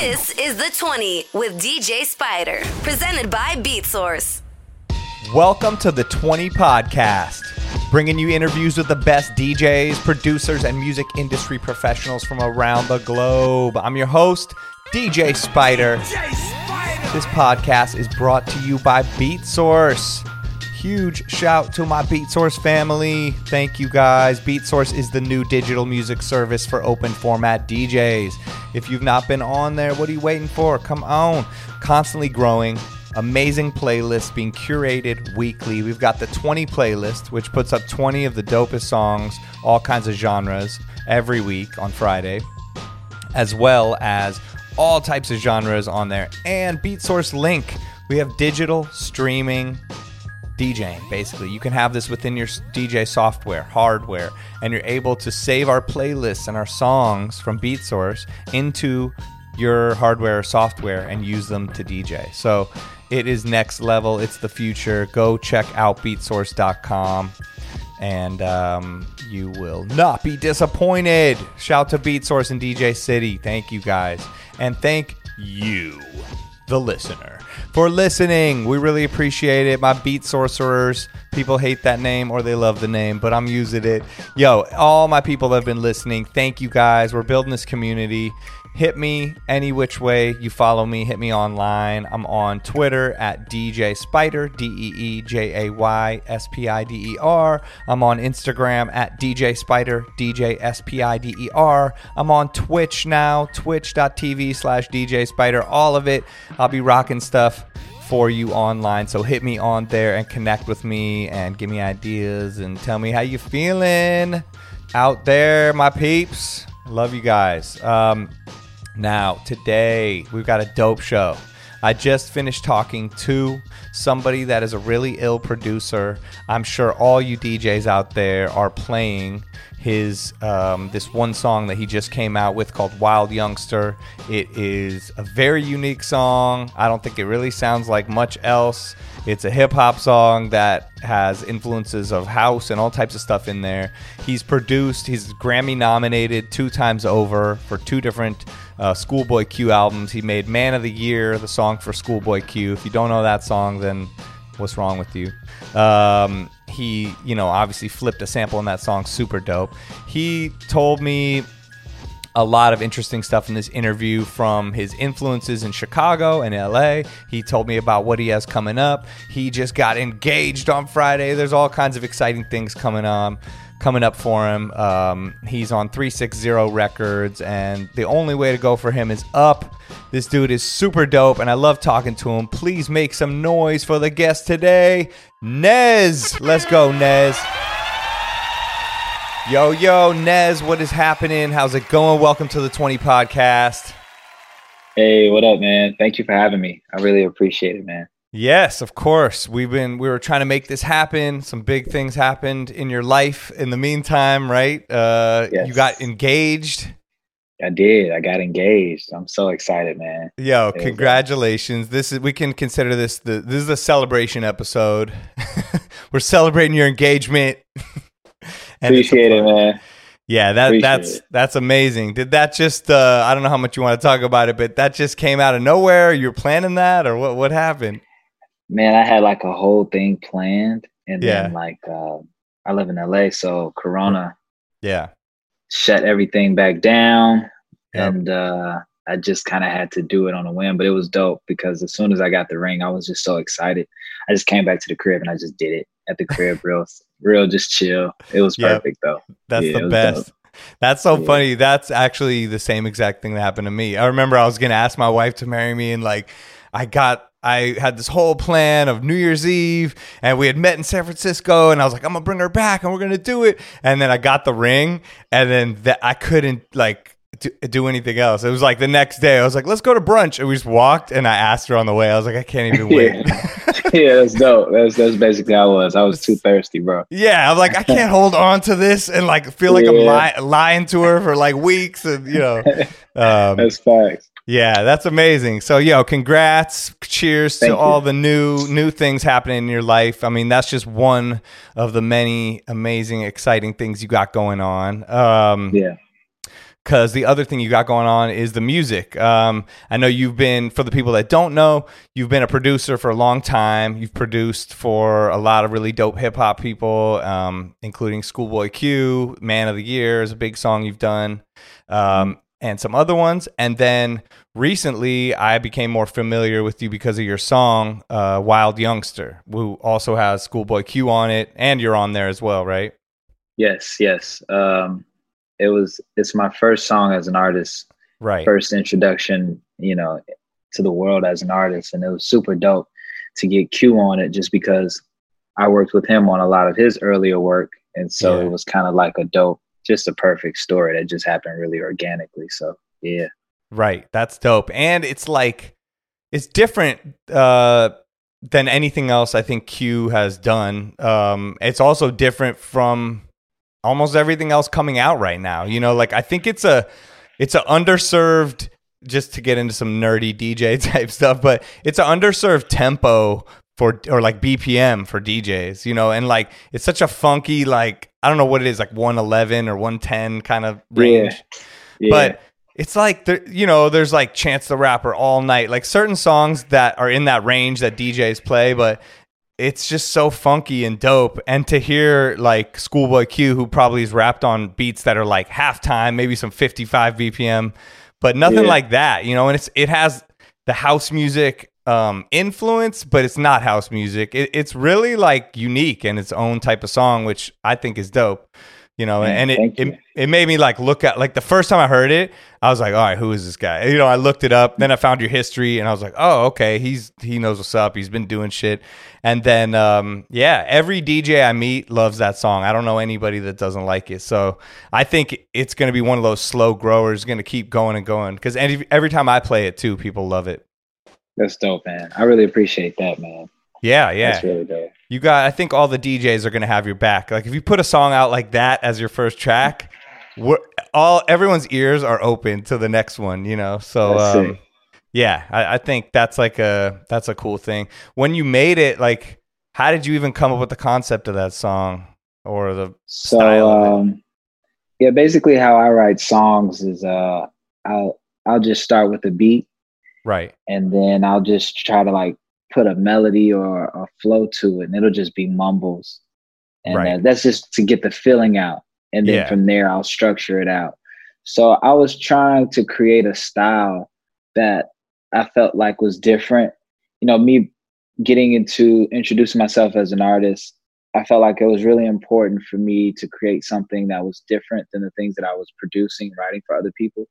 This is the 20 with DJ Spider, presented by BeatSource. Welcome to the 20 podcast, bringing you interviews with the best DJs, producers, and music industry professionals from around the globe. I'm your host, DJ Spider. This podcast is brought to you by BeatSource. Huge shout to my BeatSource family. Thank you guys. BeatSource is the new digital music service for open format DJs. If you've not been on there, what are you waiting for? Come on. Constantly growing, amazing playlists being curated weekly. We've got the 20 playlist, which puts up 20 of the dopest songs, all kinds of genres, every week on Friday, as well as all types of genres on there. And BeatSource Link. We have digital streaming DJing, basically. You can have this within your DJ software, hardware, and you're able to save our playlists and our songs from BeatSource into your hardware or software and use them to DJ. So it is next level. It's the future. Go check out beatsource.com and um, you will not be disappointed. Shout to BeatSource and DJ City. Thank you guys. And thank you, the listener, for listening. We really appreciate it. My beat sorcerers, people hate that name or they love the name, but I'm using it. Yo, all my people have been listening, thank you guys. We're building this community. Hit me any which way you follow me. Hit me online. I'm on Twitter at DJ Spider, D E E J A Y S P I D E R. I'm on Instagram at DJ Spider, DJ S P I D E R. I'm on Twitch now, twitch.tv slash DJ Spider. All of it. I'll be rocking stuff for you online. So hit me on there and connect with me and give me ideas and tell me how you feeling out there, my peeps. Love you guys. Um, now, today we've got a dope show. I just finished talking to somebody that is a really ill producer. I'm sure all you DJs out there are playing his um, this one song that he just came out with called Wild Youngster. It is a very unique song. I don't think it really sounds like much else. It's a hip hop song that has influences of house and all types of stuff in there. He's produced, he's Grammy nominated two times over for two different uh, Schoolboy Q albums. He made Man of the Year, the song for Schoolboy Q. If you don't know that song, then what's wrong with you? Um, he, you know, obviously flipped a sample in that song, super dope. He told me a lot of interesting stuff in this interview from his influences in Chicago and LA. He told me about what he has coming up. He just got engaged on Friday. There's all kinds of exciting things coming on coming up for him. Um, he's on 360 Records, and the only way to go for him is up. This dude is super dope, and I love talking to him. Please make some noise for the guest today, Nez. Let's go, Nez. Yo, yo, Nez, what is happening? How's it going? Welcome to the 20 podcast. Hey, what up, man? Thank you for having me. I really appreciate it, man. Yes, of course. We've been we were trying to make this happen. Some big things happened in your life in the meantime, right? Uh Yes. you got engaged. I did. I got engaged. I'm so excited, man. Yo, was, uh, congratulations. This is we can consider this the this is a celebration episode. we're celebrating your engagement. And appreciate it, man. Yeah, that Appreciate that's it. that's amazing. Did that just uh I don't know how much you want to talk about it, but that just came out of nowhere? You're planning that or what what happened? Man, I had like a whole thing planned, and Yeah. then like uh, I live in LA, so Corona Yeah. shut everything back down, Yep. and uh, I just kind of had to do it on a whim. But it was dope because as soon as I got the ring, I was just so excited. I just came back to the crib and I just did it at the crib, real, real, just chill. It was Yep. perfect though. That's Yeah, the best. That's so Yeah. funny. That's actually the same exact thing that happened to me. I remember I was going to ask my wife to marry me and like I got I had this whole plan of New Year's Eve and we had met in San Francisco and I was like I'm going to bring her back and we're going to do it. And then I got the ring and then that I couldn't like do, do anything else. It was like the next day I was like let's go to brunch and we just walked and I asked her on the way. I was like I can't even wait. yeah, that's dope. That's that's basically how I was. I was too thirsty, bro. Yeah, I'm like I can't hold on to this and like feel like I'm li- lying to her for like weeks and you know. Um, That's facts. yeah, that's amazing. So yo, congrats, cheers Thank to you. all the new new things happening in your life. I mean, that's just one of the many amazing, exciting things you got going on. Um, Yeah. Because the other thing you got going on is the music. Um, I know you've been, for the people that don't know, you've been a producer for a long time. You've produced for a lot of really dope hip hop people, um, including Schoolboy Q, Man of the Year is a big song you've done, um, and some other ones. And then recently, I became more familiar with you because of your song, uh, Wild Youngster, who also has Schoolboy Q on it, and you're on there as well, right? Yes, yes. Um, it was it's my first song as an artist. Right. First introduction you know to the world as an artist. And it was super dope to get q on it just because i worked with him on a lot of his earlier work. And so yeah. it was kind of like a dope just a perfect story that just happened really organically. So yeah. Right. That's dope. And it's like it's different uh than anything else i think q has done. Um it's also different from almost everything else coming out right now. You know, like I think it's a it's an underserved just to get into some nerdy DJ type stuff, but it's an underserved tempo for or like BPM for DJs, you know, and like it's such a funky like I don't know what it is like 111 or 110 kind of range. Yeah. Yeah. But it's like there, you know, there's like Chance the Rapper all night, like certain songs that are in that range that DJs play, but it's just so funky and dope. And to hear like Schoolboy Q, who probably is rapped on beats that are like halftime, maybe some 55 BPM, but nothing yeah. like that, you know. And it's it has the house music um, influence, but it's not house music. It, it's really like unique and its own type of song, which I think is dope you know, and it, it, it made me like look at like the first time I heard it, I was like, all right, who is this guy? You know, I looked it up, then I found your history, and I was like, oh, okay, he's he knows what's up. He's been doing shit, and then um, yeah, every DJ I meet loves that song. I don't know anybody that doesn't like it, so I think it's going to be one of those slow growers, going to keep going and going because every every time I play it too, people love it. That's dope, man. I really appreciate that, man. Yeah, yeah. That's really dope. You got I think all the DJs are going to have your back. Like if you put a song out like that as your first track, all everyone's ears are open to the next one, you know. So um, yeah, I, I, think that's like a that's a cool thing. When you made it, like how did you even come up with the concept of that song or the so, style um, Yeah, basically how I write songs is uh I'll I'll just start with a beat. Right. And then I'll just try to like put a melody or a flow to it, and it'll just be mumbles. And right. uh, that's just to get the feeling out. And then yeah. from there, I'll structure it out. So I was trying to create a style that I felt like was different. You know, me getting into introducing myself as an artist, I felt like it was really important for me to create something that was different than the things that I was producing, writing for other people.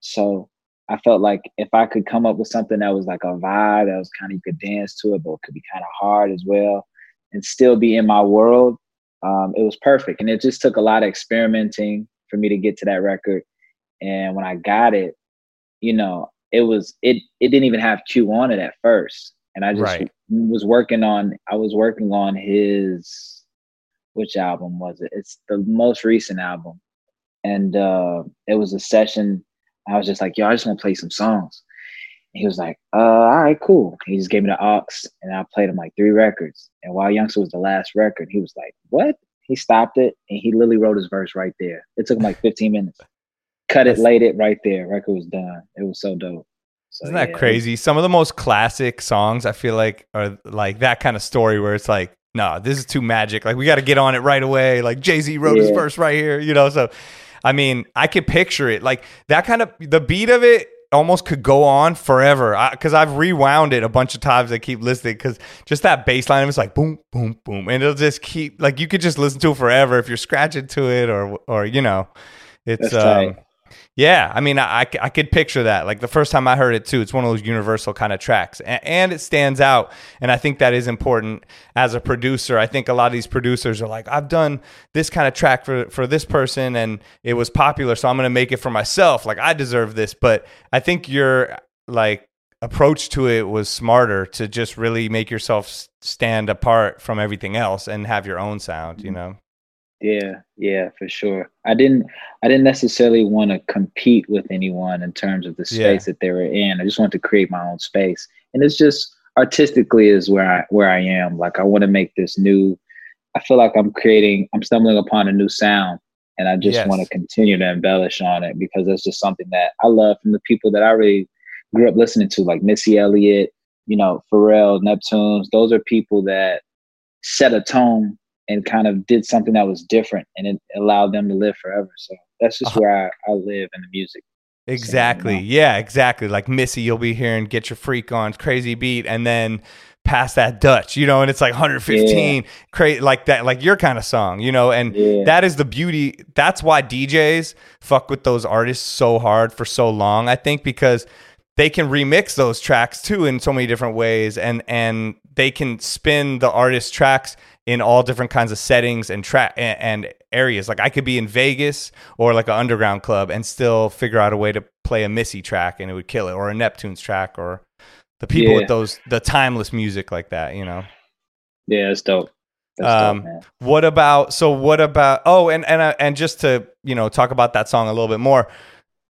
So I felt like if I could come up with something that was like a vibe that was kind of you could dance to it, but could be kind of hard as well, and still be in my world, um, it was perfect. And it just took a lot of experimenting for me to get to that record. And when I got it, you know, it was it it didn't even have Q on it at first, and I just right. was working on I was working on his which album was it? It's the most recent album, and uh, it was a session I was just like, yo, I just want to play some songs. And he was like, uh, all right, cool. He just gave me the aux and I played him like three records. And Wild Youngster was the last record, he was like, what? He stopped it and he literally wrote his verse right there. It took him like 15 minutes. Cut it, laid it right there. Record was done. It was so dope. So, Isn't that yeah, crazy? Some of the most classic songs I feel like are like that kind of story where it's like, no, this is too magic. Like we got to get on it right away. Like Jay Z wrote yeah. his verse right here, you know. So I mean, I could picture it. Like that kind of the beat of it almost could go on forever. Because I've rewound it a bunch of times. I keep listening because just that bass line was like boom, boom, boom, and it'll just keep like you could just listen to it forever if you're scratching to it or or you know, it's um, yeah, I mean, I, I could picture that. Like the first time I heard it too, it's one of those universal kind of tracks, and, and, it stands out. And I think that is important as a producer. I think a lot of these producers are like, I've done this kind of track for for this person, and it was popular, so I'm going to make it for myself. Like I deserve this. But I think your like approach to it was smarter to just really make yourself stand apart from everything else and have your own sound. You mm-hmm. know. Yeah, yeah, for sure. I didn't I didn't necessarily want to compete with anyone in terms of the space yeah. that they were in. I just wanted to create my own space. And it's just artistically is where I where I am. Like I want to make this new I feel like I'm creating I'm stumbling upon a new sound and I just yes. want to continue to embellish on it because it's just something that I love from the people that I really grew up listening to, like Missy Elliott, you know, Pharrell, Neptunes. Those are people that set a tone and kind of did something that was different and it allowed them to live forever. So that's just uh-huh. where I, I live in the music. Exactly. So, you know? Yeah, exactly. Like Missy, you'll be hearing Get Your Freak On, crazy beat, and then Pass That Dutch, you know, and it's like 115, yeah. crazy like that, like your kind of song, you know, and yeah. that is the beauty. That's why DJs fuck with those artists so hard for so long, I think, because they can remix those tracks too in so many different ways and and they can spin the artist tracks in all different kinds of settings and track and areas. Like I could be in Vegas or like an underground club and still figure out a way to play a Missy track and it would kill it, or a Neptune's track, or the people yeah. with those the timeless music like that. You know. Yeah, it's dope. um, dope, what about so? What about? Oh, and and uh, and just to you know talk about that song a little bit more.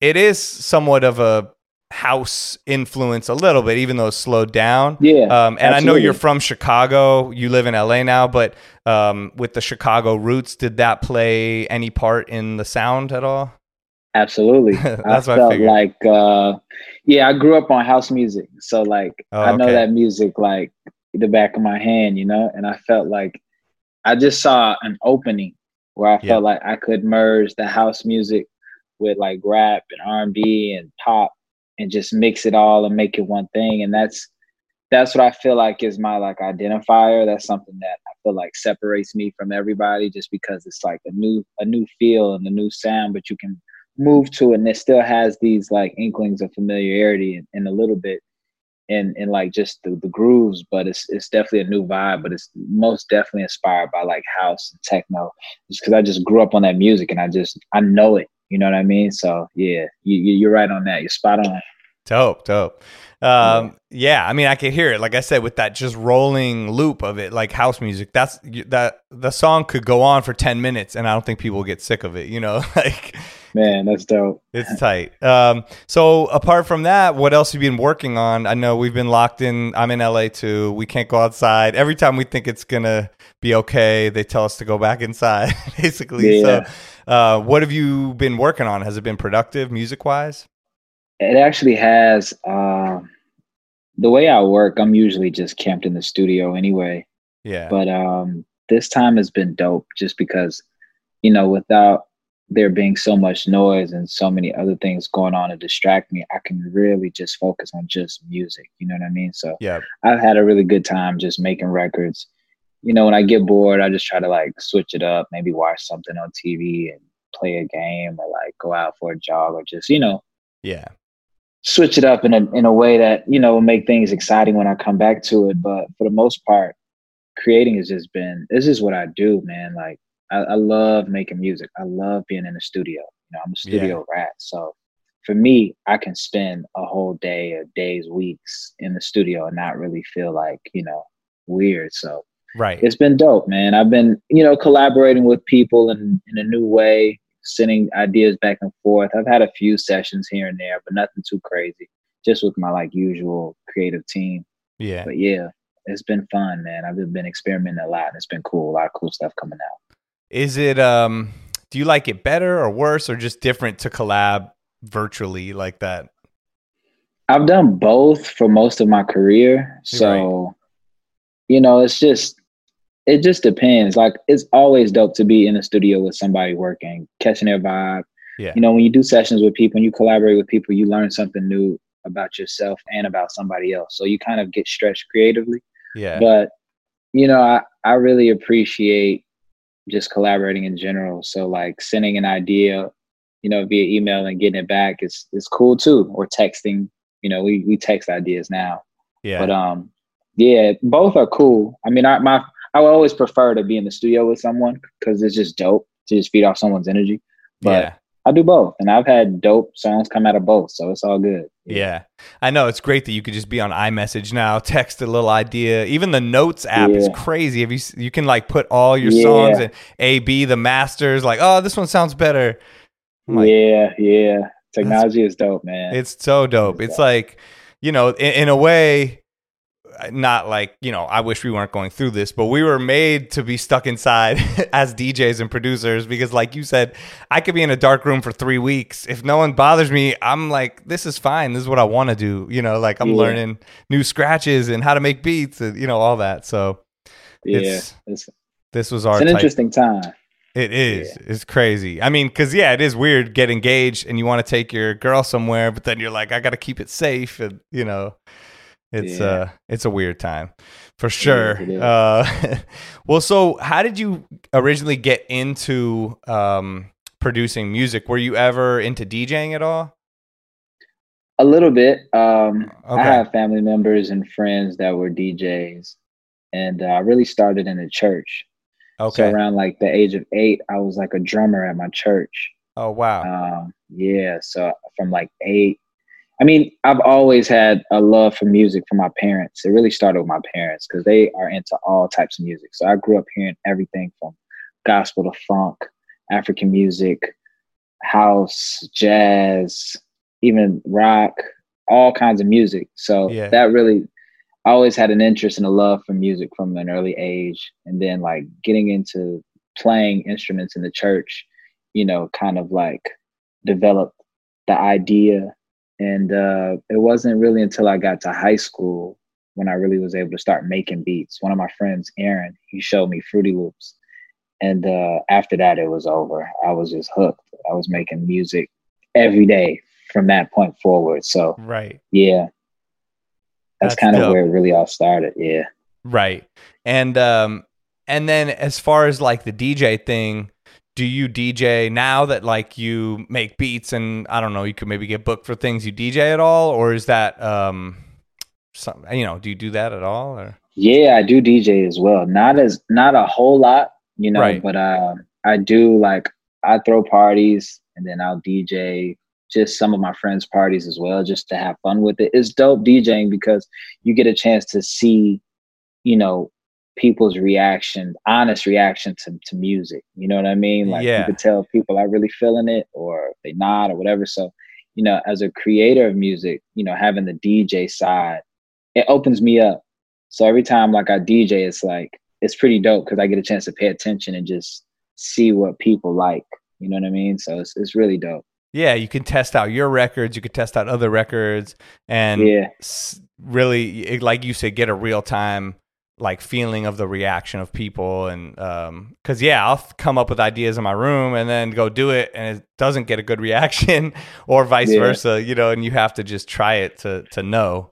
It is somewhat of a house influence a little bit, even though it's slowed down. Yeah. Um, and absolutely. I know you're from Chicago. You live in LA now, but um, with the Chicago roots, did that play any part in the sound at all? Absolutely. That's I felt I like, uh, yeah, I grew up on house music, so like oh, I know okay. that music like the back of my hand, you know. And I felt like I just saw an opening where I felt like I could merge the house music with like rap and R and B and pop and just mix it all and make it one thing. And that's that's what I feel like is my like identifier. That's something that I feel like separates me from everybody just because it's like a new a new feel and a new sound, but you can move to it and it still has these like inklings of familiarity and, a little bit and and like just the, the grooves, but it's it's definitely a new vibe, but it's most definitely inspired by like house and techno. Just because I just grew up on that music and I just I know it. You know what I mean? So yeah, you, you're right on that. You're spot on. Dope, dope. Um, yeah, I mean, I can hear it. Like I said, with that just rolling loop of it, like house music. That's that the song could go on for ten minutes, and I don't think people get sick of it. You know, like man, that's dope. It's tight. Um, so apart from that, what else have you been working on? I know we've been locked in. I'm in LA too. We can't go outside. Every time we think it's gonna be okay, they tell us to go back inside. Basically, yeah. so. Uh, what have you been working on? Has it been productive music wise? It actually has. Uh, the way I work, I'm usually just camped in the studio anyway. Yeah. But um, this time has been dope just because, you know, without there being so much noise and so many other things going on to distract me, I can really just focus on just music. You know what I mean? So yeah, I've had a really good time just making records. You know, when I get bored, I just try to like switch it up, maybe watch something on TV and play a game or like go out for a jog or just, you know, yeah, switch it up in a in a way that you know will make things exciting when I come back to it. But for the most part, creating has just been this is what I do, man. Like I, I love making music. I love being in the studio. You know, I'm a studio yeah. rat, so for me, I can spend a whole day or days, weeks in the studio and not really feel like you know weird. So right, it's been dope, man. I've been you know collaborating with people in in a new way sending ideas back and forth. I've had a few sessions here and there, but nothing too crazy. Just with my like usual creative team. Yeah. But yeah, it's been fun, man. I've been experimenting a lot and it's been cool. A lot of cool stuff coming out. Is it um do you like it better or worse or just different to collab virtually like that? I've done both for most of my career. So, right. you know, it's just it just depends. Like it's always dope to be in the studio with somebody working, catching their vibe. Yeah. You know, when you do sessions with people and you collaborate with people, you learn something new about yourself and about somebody else. So you kind of get stretched creatively. Yeah. But you know, I, I really appreciate just collaborating in general. So like sending an idea, you know, via email and getting it back is is cool too. Or texting. You know, we we text ideas now. Yeah. But um yeah, both are cool. I mean, I, my I would always prefer to be in the studio with someone because it's just dope to just feed off someone's energy. But yeah. I do both, and I've had dope songs come out of both, so it's all good. Yeah. I know it's great that you could just be on iMessage now, text a little idea. Even the Notes app yeah. is crazy. If you you can like put all your yeah. songs and A B the masters, like oh this one sounds better. Like, yeah, yeah. Technology is dope, man. It's so dope. It's, it's dope. like you know, in, in a way, not like you know i wish we weren't going through this but we were made to be stuck inside as djs and producers because like you said i could be in a dark room for three weeks if no one bothers me i'm like this is fine this is what i want to do you know like i'm yeah. learning new scratches and how to make beats and you know all that so yeah it's, it's this was our it's an type. interesting time it is. Yeah. It's crazy. I mean, because yeah, it is weird. Get engaged and you want to take your girl somewhere, but then you're like, I got to keep it safe, and you know, it's yeah. uh, it's a weird time for sure. uh, well, so how did you originally get into um, producing music? Were you ever into DJing at all? A little bit. Um, okay. I have family members and friends that were DJs, and uh, I really started in a church. Okay. So around like the age of eight, I was like a drummer at my church. Oh wow. Um, yeah. So from like eight, I mean, I've always had a love for music from my parents. It really started with my parents because they are into all types of music. So I grew up hearing everything from gospel to funk, African music, house, jazz, even rock, all kinds of music. So yeah. that really I always had an interest and a love for music from an early age. And then like getting into playing instruments in the church, you know, kind of like developed the idea. And uh, it wasn't really until I got to high school when I really was able to start making beats. One of my friends, Aaron, he showed me Fruity Loops. And uh, after that, it was over. I was just hooked. I was making music every day from that point forward. So, right. Yeah that's, kind of where it really all started. Yeah. Right. And um and then as far as like the DJ thing, do you DJ now that like you make beats and I don't know, you could maybe get booked for things you DJ at all or is that um some you know, do you do that at all or Yeah, I do DJ as well. Not as not a whole lot, you know, right. but uh I do like I throw parties and then I'll DJ just some of my friends' parties as well, just to have fun with it. It's dope DJing because you get a chance to see, you know, people's reaction, honest reaction to, to music. You know what I mean? Like yeah. you could tell people are really feeling it or they not or whatever. So, you know, as a creator of music, you know, having the DJ side, it opens me up. So every time like I DJ, it's like it's pretty dope because I get a chance to pay attention and just see what people like. You know what I mean? So it's it's really dope. Yeah, you can test out your records, you can test out other records, and yeah. really, like you said, get a real time like feeling of the reaction of people and um because yeah i'll come up with ideas in my room and then go do it and it doesn't get a good reaction or vice yeah. versa you know and you have to just try it to to know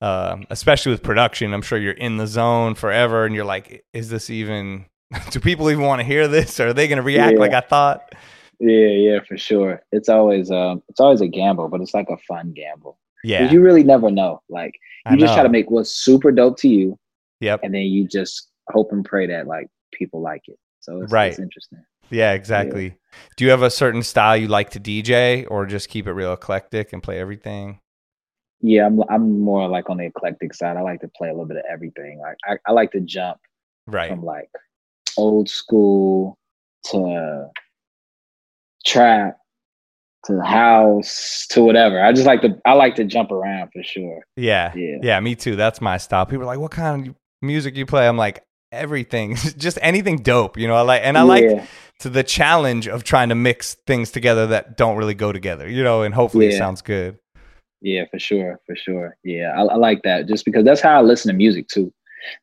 uh, especially with production i'm sure you're in the zone forever and you're like is this even do people even want to hear this or are they going to react yeah. like i thought yeah, yeah, for sure. It's always um it's always a gamble, but it's like a fun gamble. Yeah. You really never know. Like you just try to make what's super dope to you. Yep. And then you just hope and pray that like people like it. So it's, right. it's interesting. Yeah, exactly. Yeah. Do you have a certain style you like to DJ or just keep it real eclectic and play everything? Yeah, I'm I'm more like on the eclectic side. I like to play a little bit of everything. Like I, I like to jump right from like old school to trap to house to whatever. I just like to I like to jump around for sure. Yeah. Yeah. Yeah, me too. That's my style. People are like, "What kind of music you play?" I'm like, "Everything. just anything dope." You know, I like and I yeah. like to the challenge of trying to mix things together that don't really go together, you know, and hopefully yeah. it sounds good. Yeah, for sure, for sure. Yeah, I, I, like that just because that's how I listen to music too.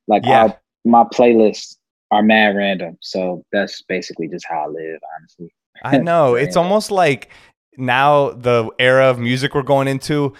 Like yeah. Our, my playlists are mad random, so that's basically just how I live, honestly. I know. it's almost like now the era of music we're going into,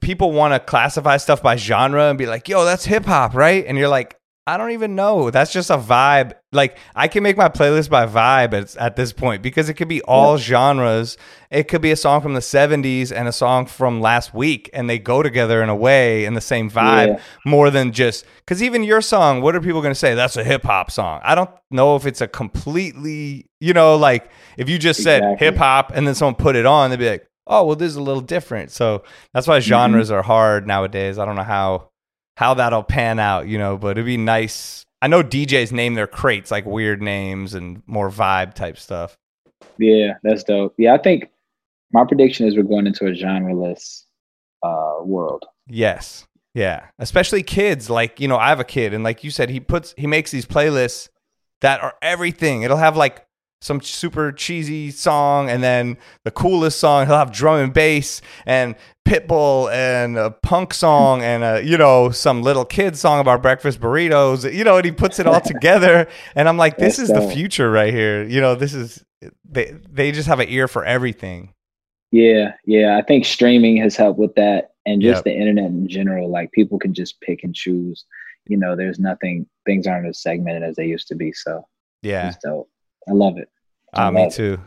people want to classify stuff by genre and be like, yo, that's hip hop, right? And you're like, I don't even know. That's just a vibe. Like I can make my playlist by vibe at, at this point because it could be all genres. It could be a song from the 70s and a song from last week and they go together in a way in the same vibe yeah. more than just cuz even your song, what are people going to say? That's a hip hop song. I don't know if it's a completely, you know, like if you just exactly. said hip hop and then someone put it on, they'd be like, "Oh, well this is a little different." So that's why mm-hmm. genres mm-hmm. are hard nowadays. I don't know how how that'll pan out, you know, but it'd be nice. I know DJs name their crates like weird names and more vibe type stuff. Yeah, that's dope. Yeah, I think my prediction is we're going into a genreless uh, world. Yes. Yeah, especially kids. Like you know, I have a kid, and like you said, he puts he makes these playlists that are everything. It'll have like some super cheesy song and then the coolest song he'll have drum and bass and pitbull and a punk song and a you know some little kid song about breakfast burritos you know and he puts it all together. And i'm like this is the future right here. You know this is they they just have an ear for everything. Yeah yeah. I think streaming has helped with that and just yep. the internet in general. Like people can just pick and choose. You know there's nothing things aren't as segmented as they used to be so yeah. it's dope I love it. Uh, me too.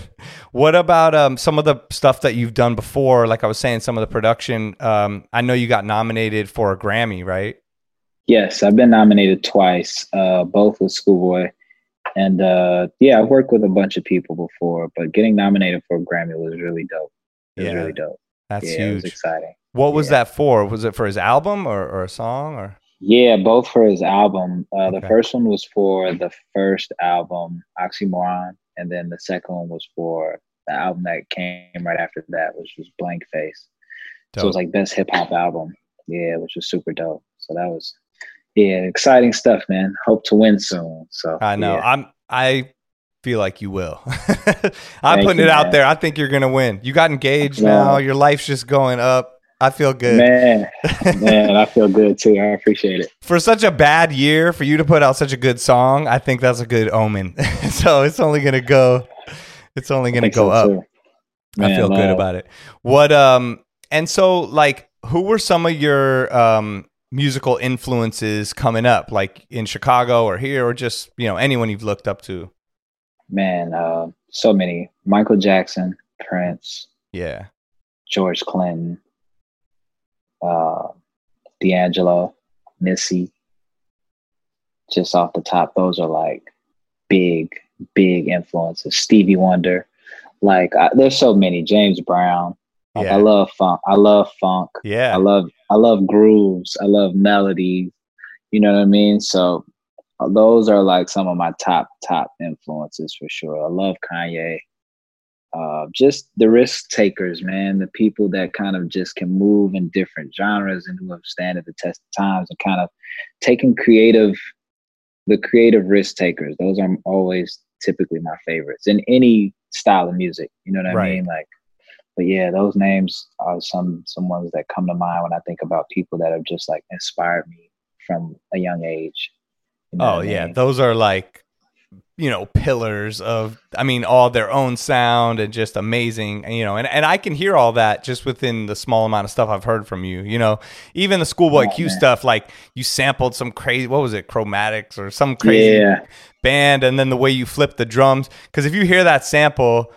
what about um, some of the stuff that you've done before? Like I was saying, some of the production. Um, I know you got nominated for a Grammy, right? Yes, I've been nominated twice, uh, both with Schoolboy. And uh, yeah, I've worked with a bunch of people before, but getting nominated for a Grammy was really dope. It yeah, was really dope. That's yeah, huge. It was exciting. What was yeah. that for? Was it for his album or, or a song or? Yeah, both for his album. Uh, okay. The first one was for the first album, Oxymoron, and then the second one was for the album that came right after that, which was Blank Face. Dope. So it was like best hip hop album. Yeah, which was super dope. So that was yeah, exciting stuff, man. Hope to win soon. So I know. Yeah. I'm I feel like you will. I'm putting you, it out man. there. I think you're gonna win. You got engaged now. Your life's just going up. I feel good. Man, man, I feel good too. I appreciate it. For such a bad year, for you to put out such a good song, I think that's a good omen. so it's only gonna go it's only gonna go so up. Man, I feel good about it. What um and so like who were some of your um musical influences coming up, like in Chicago or here or just, you know, anyone you've looked up to? Man, uh, so many. Michael Jackson, Prince. Yeah. George Clinton uh, D'Angelo, Missy. Just off the top, those are like big, big influences. Stevie Wonder, like I, there's so many. James Brown. Like yeah. I love funk. I love funk. Yeah. I love I love grooves. I love melodies. You know what I mean? So uh, those are like some of my top top influences for sure. I love Kanye uh, just the risk takers, man, the people that kind of just can move in different genres and who have stand at the test of times and kind of taking creative, the creative risk takers. Those are always typically my favorites in any style of music. You know what I right. mean? Like, but yeah, those names are some some ones that come to mind when I think about people that have just like inspired me from a young age. You know oh yeah, mean? those are like you know pillars of i mean all their own sound and just amazing you know and, and i can hear all that just within the small amount of stuff i've heard from you you know even the schoolboy oh, q man. stuff like you sampled some crazy what was it chromatics or some crazy yeah. band and then the way you flip the drums because if you hear that sample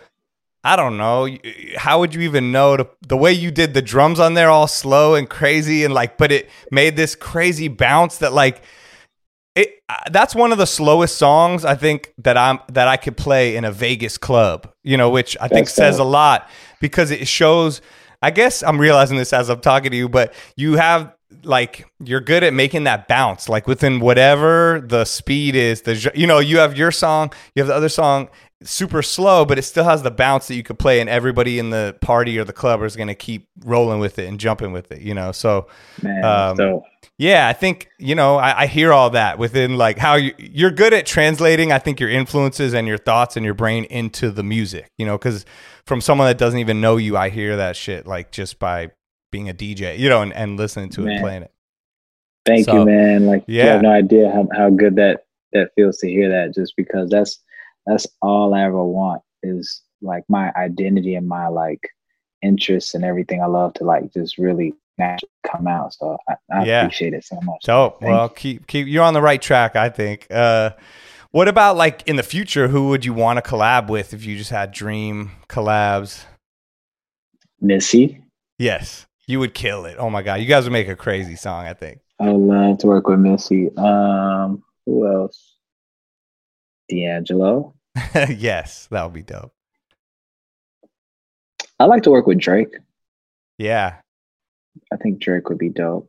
I don't know. How would you even know to, the way you did the drums on there all slow and crazy and like, but it made this crazy bounce that like it, uh, that's one of the slowest songs I think that I'm that I could play in a Vegas club. You know, which I think says a lot because it shows. I guess I'm realizing this as I'm talking to you, but you have like you're good at making that bounce, like within whatever the speed is. The you know you have your song, you have the other song super slow, but it still has the bounce that you could play, and everybody in the party or the club is going to keep rolling with it and jumping with it. You know, so Man, um, so yeah, I think you know I, I, hear all that within like how you you're good at translating. I think your influences and your thoughts and your brain into the music. You know, because from someone that doesn't even know you, I hear that shit like just by being a DJ. You know, and, and listening to man. it, playing it. Thank so, you, man. Like yeah. you have no idea how, how good that that feels to hear that. Just because that's that's all I ever want is like my identity and my like interests and everything I love to like just really naturally come out. So I, I yeah. appreciate it so much. Dope. Thank well, you. keep keep you're on the right track, I think. Uh, what about like in the future? Who would you want to collab with if you just had dream collabs? Missy. Yes, you would kill it. Oh my god, you guys would make a crazy song. I think. I would love to work with Missy. Um, who else? D'Angelo. yes, that would be dope. I like to work with Drake. Yeah, I think Drake would be dope.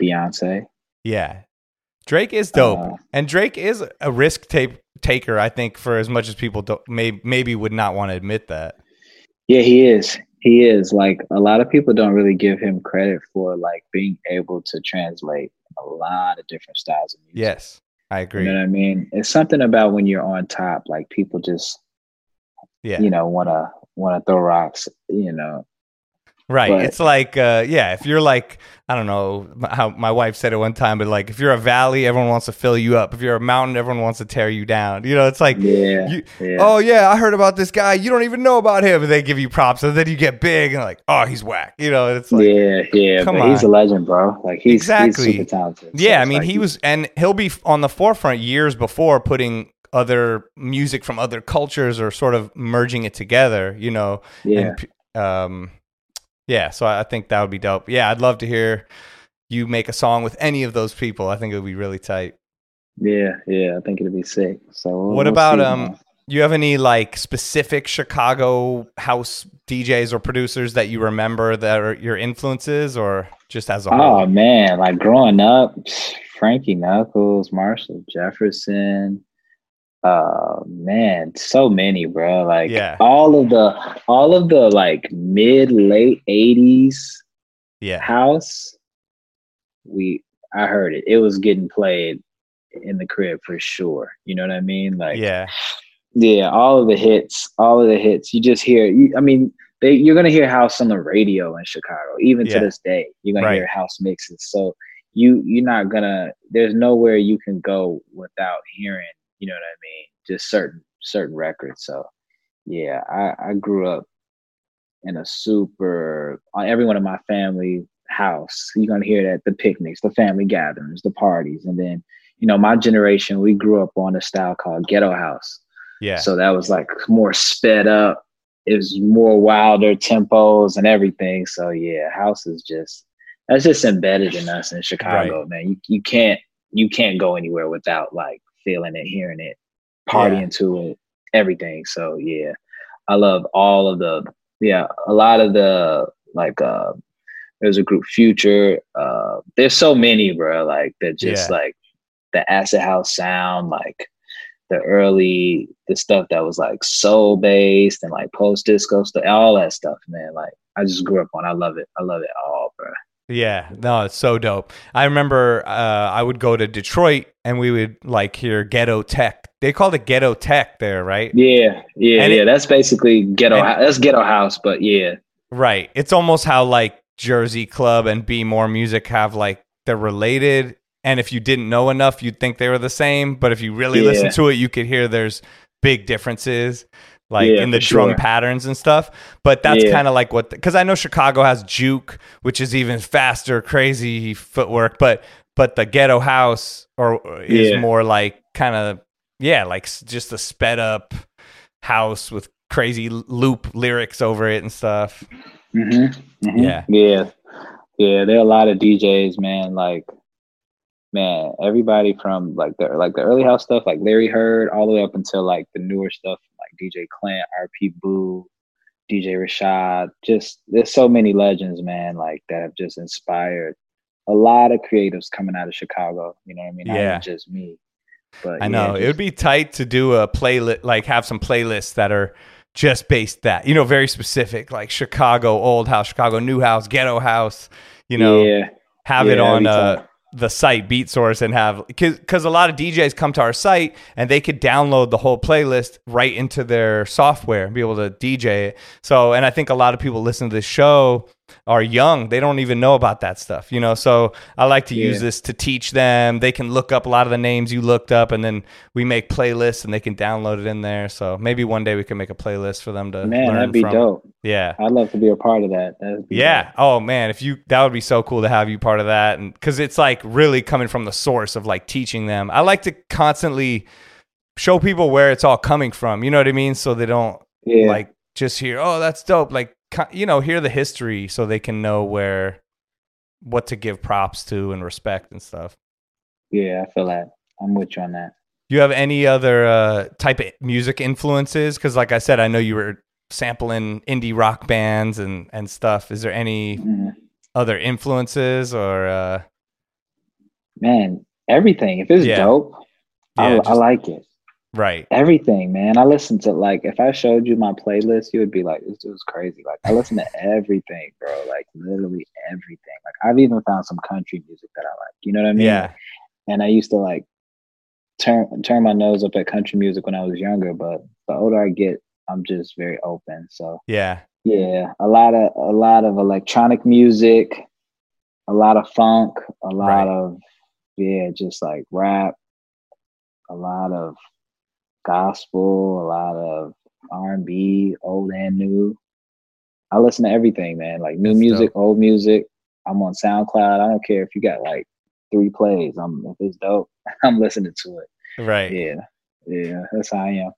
Beyonce. Yeah. Drake is dope. Uh, and Drake is a risk tape taker, I think, for as much as people don't, may, maybe would not want to admit that. Yeah, he is. He is like a lot of people don't really give him credit for like being able to translate a lot of different styles of music. Yes, I agree. You know what I mean? It's something about when you're on top, like people just, yeah, you know, wanna wanna throw rocks, you know, Right. But, it's like, uh, yeah, if you're like, I don't know how my wife said it one time, but like, if you're a valley, everyone wants to fill you up. If you're a mountain, everyone wants to tear you down. You know, it's like, yeah, you, yeah. oh yeah, I heard about this guy. You don't even know about him. And they give you props, and then you get big and like, oh, he's whack. You know, it's like, yeah, yeah, come on. he's a legend, bro. Like he's exactly he's super talented. So yeah, I mean, like he was, and he'll be on the forefront years before putting other music from other cultures or sort of merging it together. You know, yeah. And, um, yeah, so I think that would be dope. Yeah, I'd love to hear you make a song with any of those people. I think it would be really tight. Yeah, yeah, I think it'd be sick. So we'll, what about see, um? You have any like specific Chicago house DJs or producers that you remember that are your influences, or just as a whole? Oh man, like growing up, Frankie Knuckles, Marshall Jefferson, uh man so many bro. Like yeah. all of the all of the like mid late 80s yeah. house we i heard it. It was getting played in the crib for sure. You know what i mean? Like yeah. yeah all of the hits all of the hits. You just hear you, i mean they, you're gonna hear house on the radio in chicago even yeah. to this day. You're gonna right. hear house mixes. So you you're not gonna there's nowhere you can go without hearing you know what I mean? Just certain certain records. So yeah, I, I grew up in a super on everyone in my family house. You're gonna hear that the picnics, the family gatherings, the parties, and then you know my generation we grew up on a style called ghetto house. Yeah. So that was like more sped up. It was more wilder tempos and everything. So yeah, house is just that's just embedded in us in Chicago, right. man. You you can't you can't go anywhere without like feeling it, hearing it, partying yeah. to it, everything. So yeah, I love all of the yeah, a lot of the like uh there's a group Phuture. Uh there's so many, bro, like that just yeah. like the acid house sound, like the early the stuff that was like soul based and like post disco stuff, all that stuff, man. Like I just grew up on. I love it. I love it all. Yeah, no, it's so dope. I remember uh, I would go to Detroit and we would like hear ghetto tech. They called it ghetto tech there, right? Yeah, yeah, and yeah. It, that's basically ghetto. And, that's ghetto house, but yeah, right. It's almost how like Jersey Club and B-more Music have like they're related. And if you didn't know enough, you'd think they were the same. But if you really yeah. listen to it, you could hear there's big differences like yeah, in the drum sure. patterns and stuff. But that's yeah. kind of like what because I know Chicago has juke, which is even faster, crazy footwork. But but the ghetto house or is yeah. more like kind of yeah, like just a sped up house with crazy loop lyrics over it and stuff. Mm-hmm. Mm-hmm. Yeah, yeah, yeah. There are a lot of DJs, man. Like man, everybody from like the like the early house stuff, like Larry Heard, all the way up until like the newer stuff, DJ Clint, RP Boo, DJ Rashad. Just there's so many legends, man, like that have just inspired a lot of creatives coming out of Chicago. You know what I mean? Yeah. Not just me. But I know yeah, just, it would be tight to do a playlist, like have some playlists that are just based that, you know, very specific, like Chicago old house, Chicago new house, ghetto house. You know, yeah. have yeah, it on uh, the site beat source and have because a lot of DJs come to our site and they could download the whole playlist right into their software and be able to DJ it. So, and I think a lot of people listen to this show are young they don't even know about that stuff you know? So i like to yeah. use this to teach them. They can look up a lot of the names you looked up and then we make playlists and they can download it in there. So maybe one day we can make a playlist for them to man that'd be from. dope. Yeah. I'd love to be a part of that. Yeah. dope. oh man if you that would be so cool to have you part of that and because it's like really coming from the source of like teaching them. I like to constantly show people where it's all coming from you know what i mean? So they don't yeah. like just hear oh that's dope like you know hear the history so they can know where what to give props to and respect and stuff. Yeah, I feel that. I'm with you on that. Do you have any other uh, type of music influences? Because, like I said, I know you were sampling indie rock bands and and stuff. Is there any mm-hmm. other influences or? Uh... Man, everything. If it's yeah. dope, yeah, I, just, I like it. Right. Everything, man. I listen to like if I showed you my playlist, you would be like, this was crazy. Like I listen to everything, bro. Like literally everything. Like I've even found some country music that I like. You know what I mean? Yeah. And I used to like turn turn my nose up at country music when I was younger, but the older I get, I'm just very open. So yeah, yeah, a lot of a lot of electronic music, a lot of funk, a lot right. of yeah, just like rap, a lot of gospel, a lot of R and B, old and new. I listen to everything, man. Like new That's music, dope. old music. I'm on SoundCloud. I don't care if you got like three plays. I'm if it's dope, I'm listening to it. Right. Yeah. Yeah. That's how I am.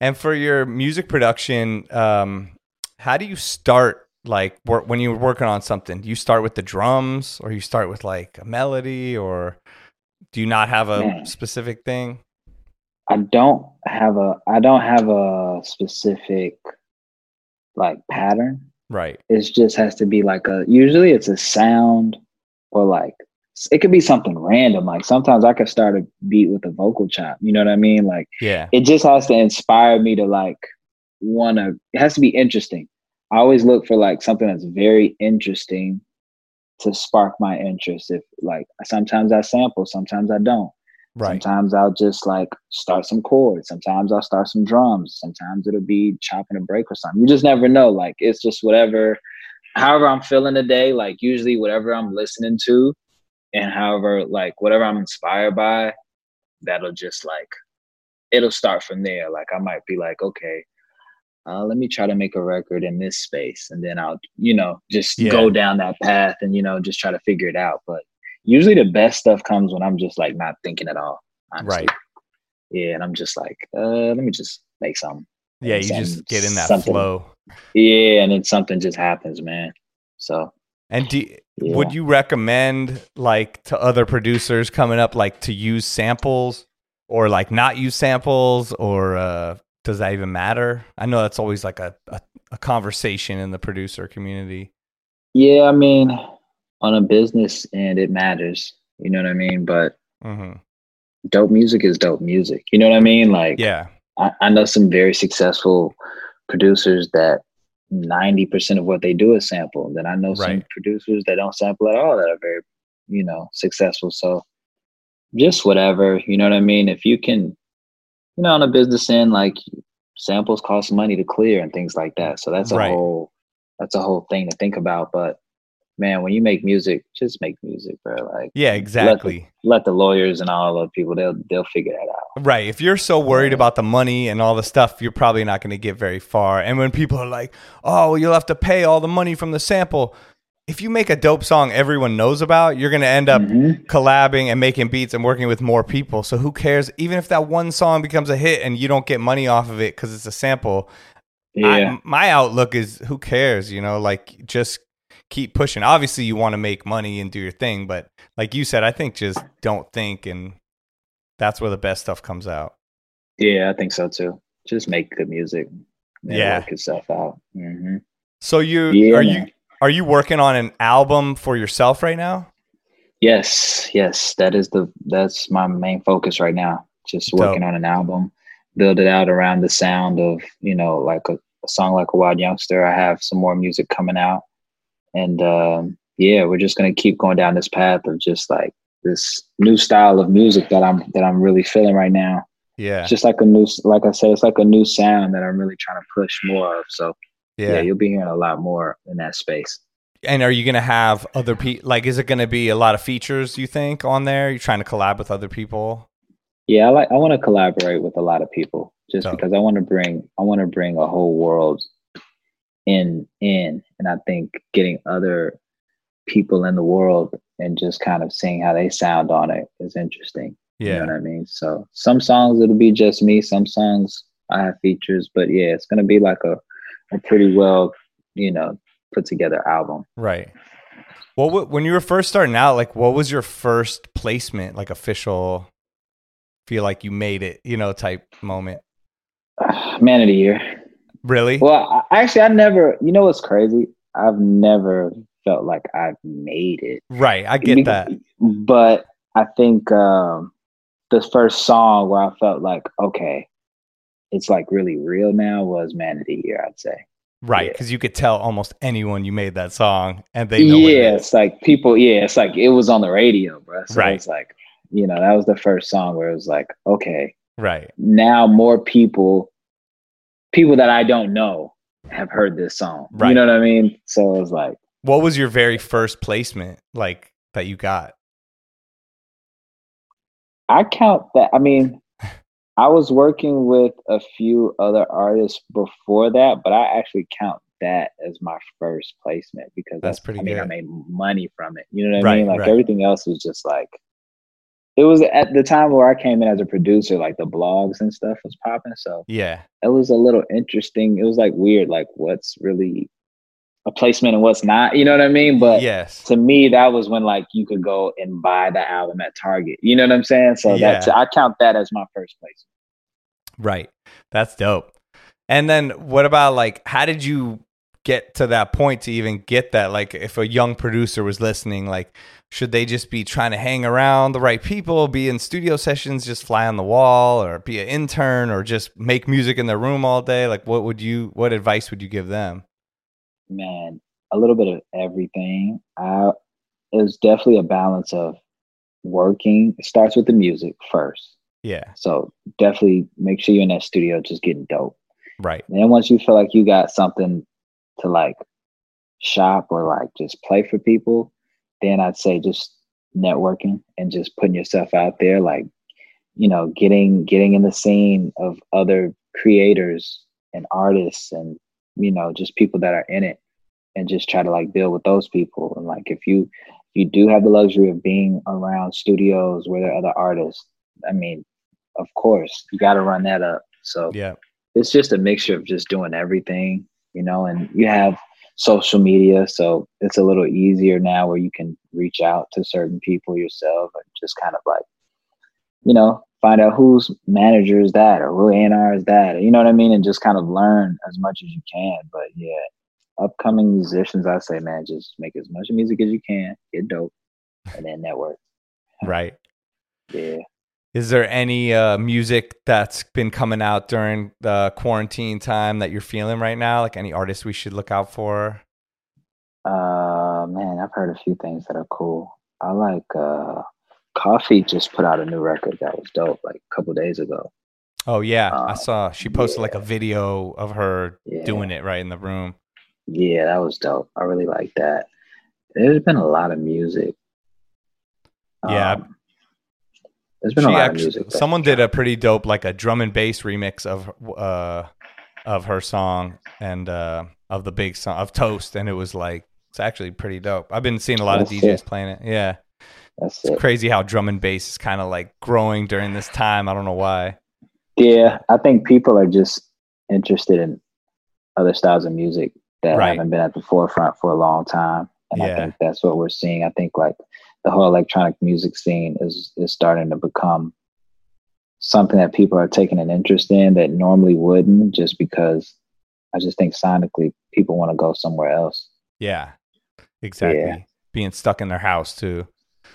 And for your music production, um, how do you start like work, when you're working on something? Do you start with the drums or you start with like a melody or do you not have a Man. specific thing? I don't have a I don't have a specific like pattern. Right. It just has to be like a usually it's a sound or like it could be something random. Like sometimes I could start a beat with a vocal chop. You know what I mean? Like yeah, it just has to inspire me to like want to. It has to be interesting. I always look for like something that's very interesting to spark my interest. If like sometimes I sample, sometimes I don't. Right. Sometimes I'll just like start some chords. Sometimes I'll start some drums. Sometimes it'll be chopping a break or something. You just never know. Like it's just whatever, however I'm feeling today. Like usually whatever I'm listening to, and however like whatever i'm inspired by that'll just like it'll start from there like i might be like okay uh, let me try to make a record in this space and then i'll you know just yeah. go down that path and you know just try to figure it out but usually the best stuff comes when i'm just like not thinking at all honestly. right yeah and i'm just like uh let me just make something yeah you just get in that something. flow yeah and then something just happens man so and do, yeah. would you recommend like to other producers coming up like to use samples or like not use samples or uh, does that even matter? I know that's always like a, a, a conversation in the producer community. Yeah, I mean, on a business and it matters. You know what I mean? But mm-hmm. dope music is dope music. You know what I mean? Like, yeah, I, I know some very successful producers that 90% of what they do is sample. Then I know right. some producers that don't sample at all that are very, you know, successful. So just whatever, you know what I mean? If you can, you know, on a business end, like samples cost money to clear and things like that. So that's a right. whole, that's a whole thing to think about. But man, when you make music, just make music, bro. Like yeah, exactly. Let the, let the lawyers and all the people they'll they'll figure that out. Right. If you're so worried about the money and all the stuff, you're probably not going to get very far. And when people are like, "Oh, you'll have to pay all the money from the sample," if you make a dope song everyone knows about, you're going to end up mm-hmm. collabing and making beats and working with more people. So who cares? Even if that one song becomes a hit and you don't get money off of it because it's a sample. Yeah. I, my outlook is who cares? You know, like just keep pushing. Obviously, you want to make money and do your thing, but like you said, I think just don't think, and that's where the best stuff comes out. Yeah, I think so too. Just make good music. yeah, work yourself out. Mm-hmm. So you yeah, are man. you are you working on an album for yourself right now? Yes, yes, that is the that's my main focus right now. Just working Dope. on an album, build it out around the sound of you know like a, a song like a wild youngster. I have some more music coming out and um, yeah, we're just gonna keep going down this path of just like this new style of music that I'm that I'm really feeling right now. Yeah, it's just like a new, like I said, it's like a new sound that I'm really trying to push more of. So yeah, yeah you'll be hearing a lot more in that space. And are you going to have other people? Like, is it going to be a lot of features? You think on there? You're trying to collab with other people? Yeah, I like. I want to collaborate with a lot of people, just oh. because I want to bring. I want to bring a whole world in in and i think getting other people in the world and just kind of seeing how they sound on it is interesting. Yeah. you know what i mean? So some songs it'll be just me. Some songs i have features but yeah it's gonna be like a, a pretty well you know put together album. Right. Well when you were first starting out like what was your first placement like official feel like you made it you know type moment? Man of the year Really? Well, I, actually, I never. You know what's crazy? I've never felt like I've made it. Right, I get that. But I think um, the first song where I felt like, okay, it's like really real now was Man of the Year, I'd say. Right, because yeah. you could tell almost anyone you made that song, and they yeah, it it's like people. Yeah, it's like it was on the radio, bro. So right. It's like you know that was the first song where it was like, okay, right now more people, people that I don't know have heard this song. Right. You know what I mean? So it was like, what was your very first placement like that you got? I count that. I mean, I was working with a few other artists before that, but I actually count that as my first placement because that's, that's pretty. I mean, good. I made money from it. You know what I right, mean? Like right. everything else was just like it was at the time where I came in as a producer, like the blogs and stuff was popping. So yeah, it was a little interesting. It was like weird, like what's really a placement and what's not. You know what I mean? But yes, to me, that was when like you could go and buy the album at Target. You know what I'm saying? So yeah. that's I count that as my first placement. Right. That's dope. And then what about like how did you get to that point to even get that? Like if a young producer was listening, like should they just be trying to hang around the right people, be in studio sessions, just fly on the wall, or be an intern, or just make music in their room all day? Like what would you what advice would you give them? Man, a little bit of everything. I it was definitely a balance of working. It starts with the music first yeah. So definitely make sure you're in that studio just getting dope. Right. And then once you feel like you got something to like shop or like just play for people, then I'd say just networking and just putting yourself out there, like, you know, getting getting in the scene of other creators and artists and, you know, just people that are in it and just try to like build with those people. And like if you if you do have the luxury of being around studios where there are other artists, I mean, of course, you got to run that up. So yeah, it's just a mixture of just doing everything, you know. And you have social media, so it's a little easier now where you can reach out to certain people yourself and just kind of like, you know, find out whose manager is that or who A&R is that, you know what I mean, and just kind of learn as much as you can. But yeah, upcoming musicians, I say, man, just make as much music as you can, get dope, and then network. Right. Yeah. Is there any uh, music that's been coming out during the quarantine time that you're feeling right now? Like any artists we should look out for? Uh, man, I've heard a few things that are cool. I like uh, Koffee just put out a new record that was dope, like a couple days ago. Oh yeah, um, I saw she posted yeah. like a video of her yeah. doing it right in the room. Yeah, that was dope. I really like that. There's been a lot of music. Yeah, um, there's been she a lot actually, of music. Someone did a pretty dope, like a drum and bass remix of uh of her song and uh of the big song of Toast, and it was like it's actually pretty dope. I've been seeing a lot That's of DJs it. playing it. Yeah. That's it's it. crazy how drum and bass is kind of like growing during this time. I don't know why. Yeah, I think people are just interested in other styles of music that right. haven't been at the forefront for a long time. And yeah. I think that's what we're seeing. I think like the whole electronic music scene is is starting to become something that people are taking an interest in that normally wouldn't just because I just think sonically people want to go somewhere else. Yeah. Exactly. Yeah. Being stuck in their house too.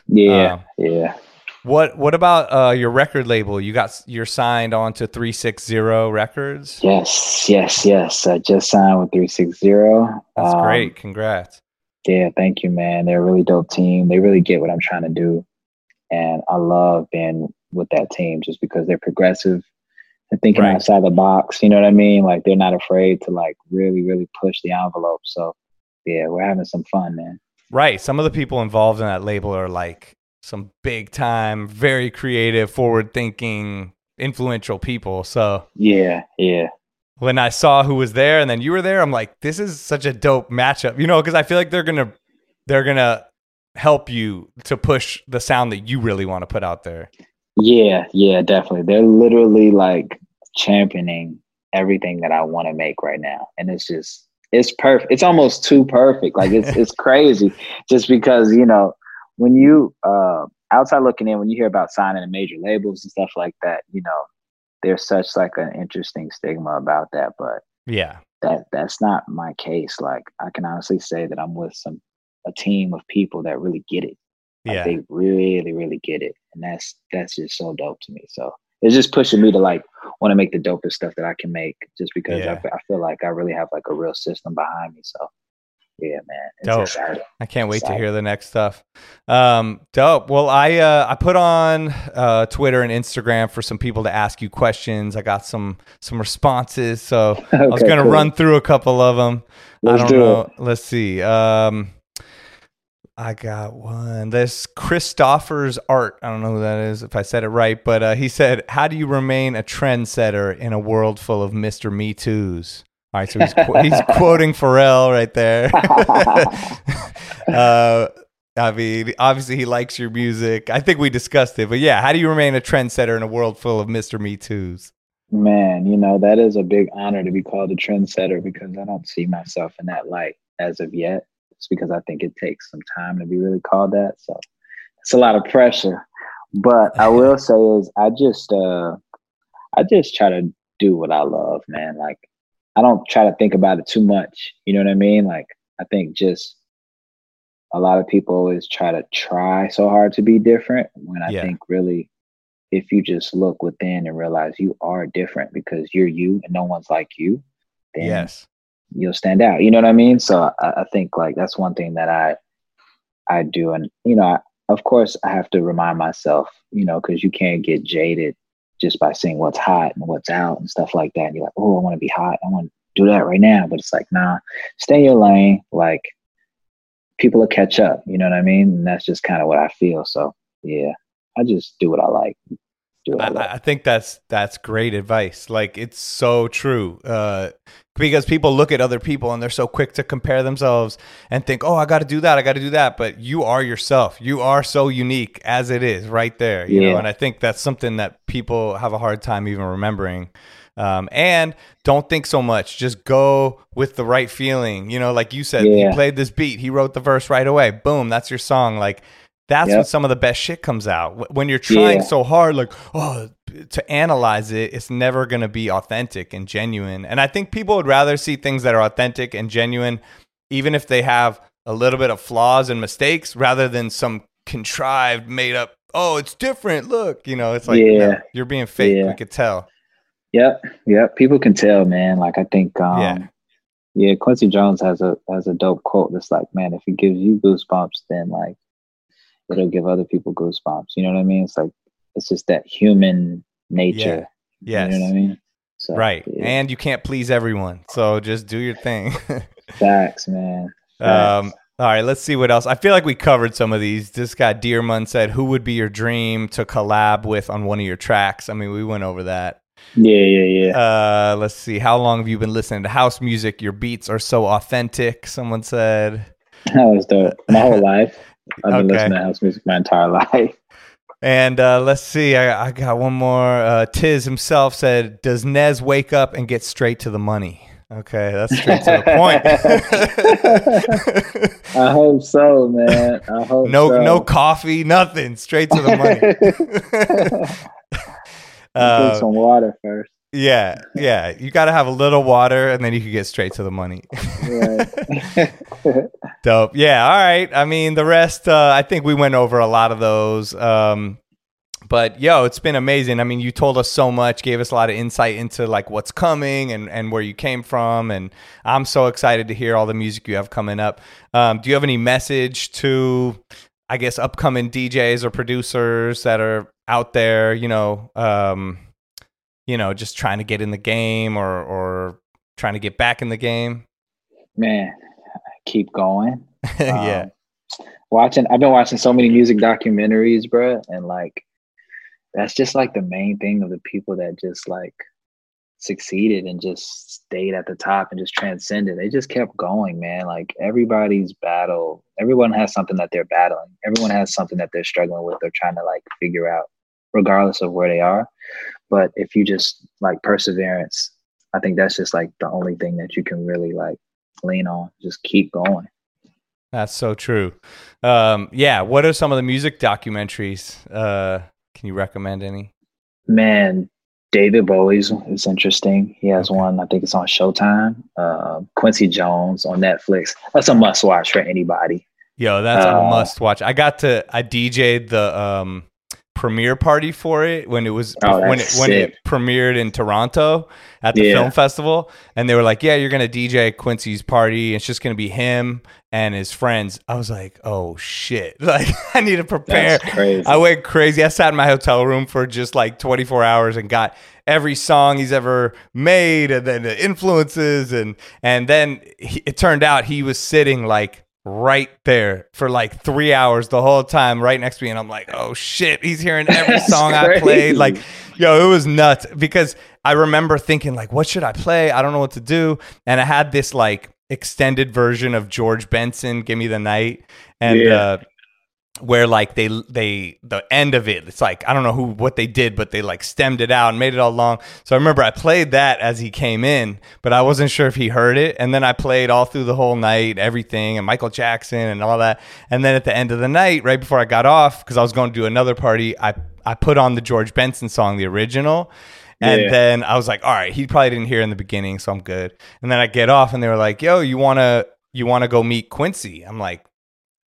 Yeah. Um, yeah. What what about uh, your record label? You got you're signed on to 360 Records? Yes, yes, yes. I just signed with 360. That's um, great. Congrats. Yeah, thank you, man. They're a really dope team. They really get what I'm trying to do. And I love being with that team just because they're progressive and thinking right. outside the box. You know what I mean? Like they're not afraid to like really, really push the envelope. So yeah, we're having some fun, man. Right. Some of the people involved in that label are like some big time, very creative, forward thinking, influential people. So yeah, yeah when I saw who was there and then you were there, I'm like, this is such a dope matchup, you know, because I feel like they're gonna they're gonna help you to push the sound that you really want to put out there. Yeah, yeah, definitely. They're literally like championing everything that I want to make right now, and it's just it's perfect. It's almost too perfect. Like it's it's crazy, just because you know when you uh outside looking in, when you hear about signing a major labels and stuff like that, you know there's such like an interesting stigma about that, but yeah, that that's not my case. Like I can honestly say that I'm with some a team of people that really get it. Like, yeah, they really, really get it, and that's that's just so dope to me. So it's just pushing me to like want to make the dopest stuff that I can make, just because yeah. I, I feel like I really have like a real system behind me. So yeah, man. dope. Exciting. I can't wait exciting. to hear the next stuff. Um, dope. Well, I uh, I put on uh, Twitter and Instagram for some people to ask you questions. I got some some responses, so okay, I was gonna cool. run through a couple of them. Let's I don't do know. It. Let's see. Um, I got one. This Christopher's art. I don't know who that is, if I said it right, but uh, he said, "How do you remain a trendsetter in a world full of Mister Me Too's?" All right, so he's qu- he's quoting Pharrell right there. uh, I mean, obviously he likes your music. I think we discussed it, but yeah, how do you remain a trendsetter in a world full of Mr. Me Too's? Man, you know that is a big honor to be called a trendsetter because I don't see myself in that light as of yet. It's because I think it takes some time to be really called that. So it's a lot of pressure. But I will say is I just uh I just try to do what I love, man. Like I don't try to think about it too much. You know what I mean? Like I think just a lot of people always try to try so hard to be different when I yeah. think really if you just look within and realize you are different because you're you and no one's like you, then yes. you'll stand out. You know what I mean? So I, I think like that's one thing that I I do, and you know, I, of course, I have to remind myself, you know, because you can't get jaded just by seeing what's hot and what's out and stuff like that. And you're like, oh, I want to be hot. I want to do that right now. But it's like, nah, stay in your lane. Like people will catch up. You know what I mean? And that's just kind of what I feel. So yeah, I just do what I like. I, I, think that's that's great advice. Like it's so true. Uh, because people look at other people and they're so quick to compare themselves and think, "Oh, I got to do that. I got to do that." But you are yourself. You are so unique as it is, right there. You yeah. know, and I think that's something that people have a hard time even remembering. Um, and don't think so much. Just go with the right feeling. You know, like you said, yeah. he played this beat. He wrote the verse right away. Boom, that's your song. Like that's yep. when some of the best shit comes out. When you're trying yeah. so hard, like, oh, to analyze it, it's never going to be authentic and genuine. And I think people would rather see things that are authentic and genuine, even if they have a little bit of flaws and mistakes, rather than some contrived, made up, oh, it's different. Look, you know, it's like, yeah. No, you're being fake. Yeah. We could tell. Yep. Yep. People can tell, man. Like, I think, um, yeah. Yeah, Quincy Jones has a has a dope quote that's like, man, if it gives you goosebumps, then like it'll give other people goosebumps. You know what I mean? It's like it's just that human nature. Yeah. Yes. You know what I mean? So, right. Yeah. And you can't please everyone. So just do your thing. Facts, man. Facts. Um all right, let's see what else. I feel like we covered some of these. This guy Dearmon said, "Who would be your dream to collab with on one of your tracks?" I mean, we went over that. Yeah, yeah, yeah. Uh, let's see. How long have you been listening to house music? Your beats are so authentic. Someone said. That was the my whole life. I've been okay. listening to house music my entire life. And uh, let's see, I, I, got one more. Uh, Tiz himself said, "Does Nez wake up and get straight to the money?" Okay, that's straight to the point. I hope so, man. I hope no, so. no coffee, nothing. Straight to the money. uh, some water first. Yeah, yeah. You got to have a little water, and then you can get straight to the money. Dope. Yeah. All right. I mean, the rest. Uh, I think we went over a lot of those. Um, but yo, it's been amazing. I mean, you told us so much, gave us a lot of insight into like what's coming and and where you came from, and I'm so excited to hear all the music you have coming up. Um, do you have any message to, I guess, upcoming DJs or producers that are out there? You know. Um, you know, just trying to get in the game or or trying to get back in the game? Man, keep going. yeah. Um, watching I've been watching so many music documentaries, bro, and like that's just like the main thing of the people that just like succeeded and just stayed at the top and just transcended. They just kept going, man. Like everybody's battle, everyone has something that they're battling. Everyone has something that they're struggling with or trying to like figure out, regardless of where they are. But if you just like perseverance, I think that's just like the only thing that you can really like lean on. Just keep going. That's so true. Um, yeah. What are some of the music documentaries? Uh, can you recommend any? Man, David Bowie's is interesting. He has one, I think it's on Showtime. Uh, Quincy Jones on Netflix. That's a must watch for anybody. Yo, that's uh, a must watch. I got to I DJ'd the um premiere party for it when it was Oh, when it when it premiered in Toronto at the Yeah. film festival, and they were like, "Yeah, you're gonna DJ Quincy's party. It's just gonna be him and his friends." I was like, "Oh shit!" Like I need to prepare. I went crazy. I sat in my hotel room for just like 24 hours and got every song he's ever made, and then the influences, and and then he, it turned out he was sitting like right there for like three hours the whole time, right next to me, and I'm like, oh shit, he's hearing every song I played. Like, yo, it was nuts because I remember thinking like, what should I play? I don't know what to do, and I had this like extended version of George Benson, "Give Me the Night," and. Yeah. uh where like they they the end of it it's like i don't know who what they did but they like stemmed it out and made it all long so i remember i played that as he came in but i wasn't sure if he heard it and then i played all through the whole night everything and michael jackson and all that and then at the end of the night right before i got off because i was going to do another party i i put on the george benson song the original and Yeah. then I was like, all right, he probably didn't hear in the beginning, so I'm good. And then I get off and they were like, yo, you wanna you wanna go meet Quincy? I'm like,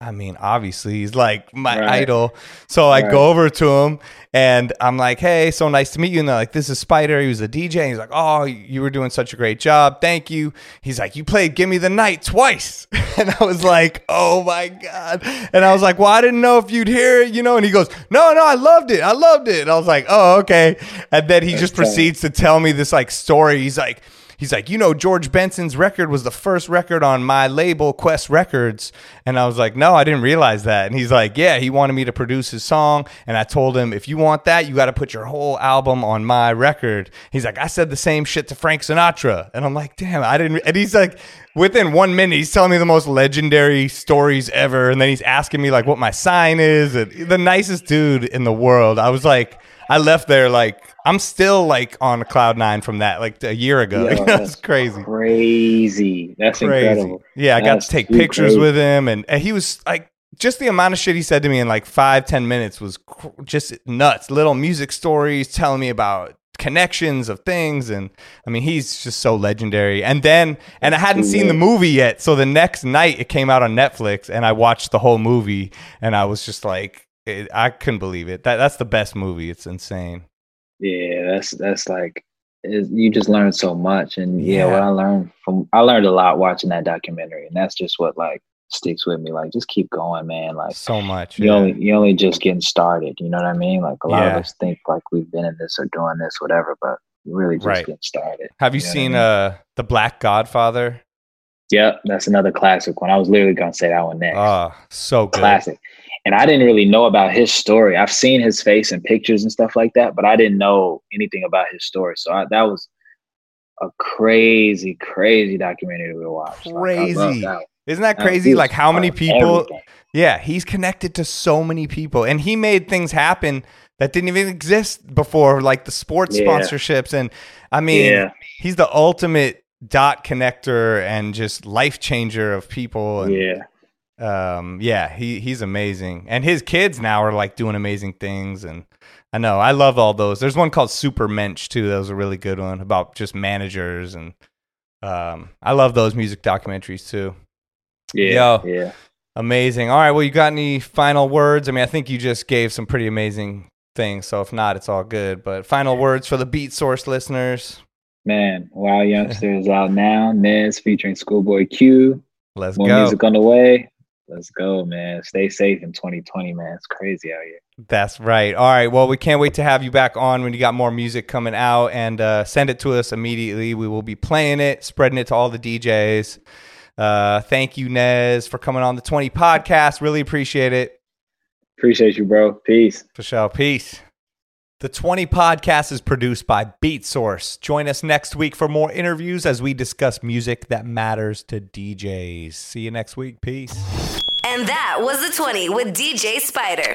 I mean, obviously he's like my Right. idol. So I Right. go over to him and I'm like, hey, so nice to meet you. And they're like, this is Spider. He was a DJ. And he's like, oh, you were doing such a great job. Thank you. He's like, you played Give Me the Night twice. And I was like, oh my God. And I was like, well, I didn't know if you'd hear it, you know? And he goes, no, no, I loved it. I loved it. And I was like, oh, okay. And then he just tight. proceeds to tell me this like story. He's like, He's like, you know, George Benson's record was the first record on my label, Qwest Records. And I was like, no, I didn't realize that. And he's like, yeah, he wanted me to produce his song. And I told him, if you want that, you got to put your whole album on my record. He's like, I said the same shit to Frank Sinatra. And I'm like, damn, I didn't. And he's like, within one minute, he's telling me the most legendary stories ever. And then he's asking me, like, what my sign is. And the nicest dude in the world. I was like, I left there like, I'm still like on cloud nine from that, like a year ago. Yo, That's that's crazy Crazy. That's crazy. incredible. Yeah, I got That's to take pictures crazy. with him, and, and he was like, just the amount of shit he said to me in like five, ten minutes was cr- just nuts. Little music stories telling me about connections of things, and I mean, he's just so legendary. And then, and I hadn't seen the movie yet, so the next night it came out on Netflix, and I watched the whole movie, and I was just like, it, I couldn't believe it. That that's the best movie. It's insane. Yeah, that's that's like you just learn so much, and yeah, Yeah. what I learned from I learned a lot watching that documentary, and that's just what like sticks with me. Like, just keep going, man. Like, So much. you yeah. only you only just getting started. You know what I mean? Like a lot Yeah. of us think like we've been in this or doing this, whatever, but you're really just Right. getting started. Have you know what I seen mean? uh the Black Godfather? Yep, that's another classic one. I was literally gonna say that one next. Oh, so good. classic. And I didn't really know about his story. I've seen his face in pictures and stuff like that, but I didn't know anything about his story. So I, that was a crazy, crazy documentary to watch. Crazy. love that. Isn't that crazy? Like how many people? everything. Yeah, he's connected to so many people, and he made things happen that didn't even exist before, like the sports Yeah. sponsorships. And I mean, Yeah. he's the ultimate dot connector and just life changer of people. And, Yeah. Um, yeah, he he's amazing, and his kids now are like doing amazing things. And I know I love all those. There's one called Super Mensch too. That was a really good one about just managers, and um, I love those music documentaries too. Yeah. Yo. Yeah. Amazing. All right. Well, you got any final words? I mean, I think you just gave some pretty amazing things. So if not, it's all good. But final words for the Beat Source listeners. Man, Wow Youngster is out now. Nez featuring Schoolboy Q. Let's More go. music on the way. Let's go, man. Stay safe in 2020, man. It's crazy out here. That's right. All right. Well, we can't wait to have you back on when you got more music coming out and uh, send it to us immediately. We will be playing it, spreading it to all the DJs. Uh, thank you, Nez, for coming on the 20 podcast. Really appreciate it. Appreciate you, bro. Peace. For sure. Peace. The 20 podcast is produced by Beat Source. Join us next week for more interviews as we discuss music that matters to DJs. See you next week. Peace. And that was the 20 with DJ Spider.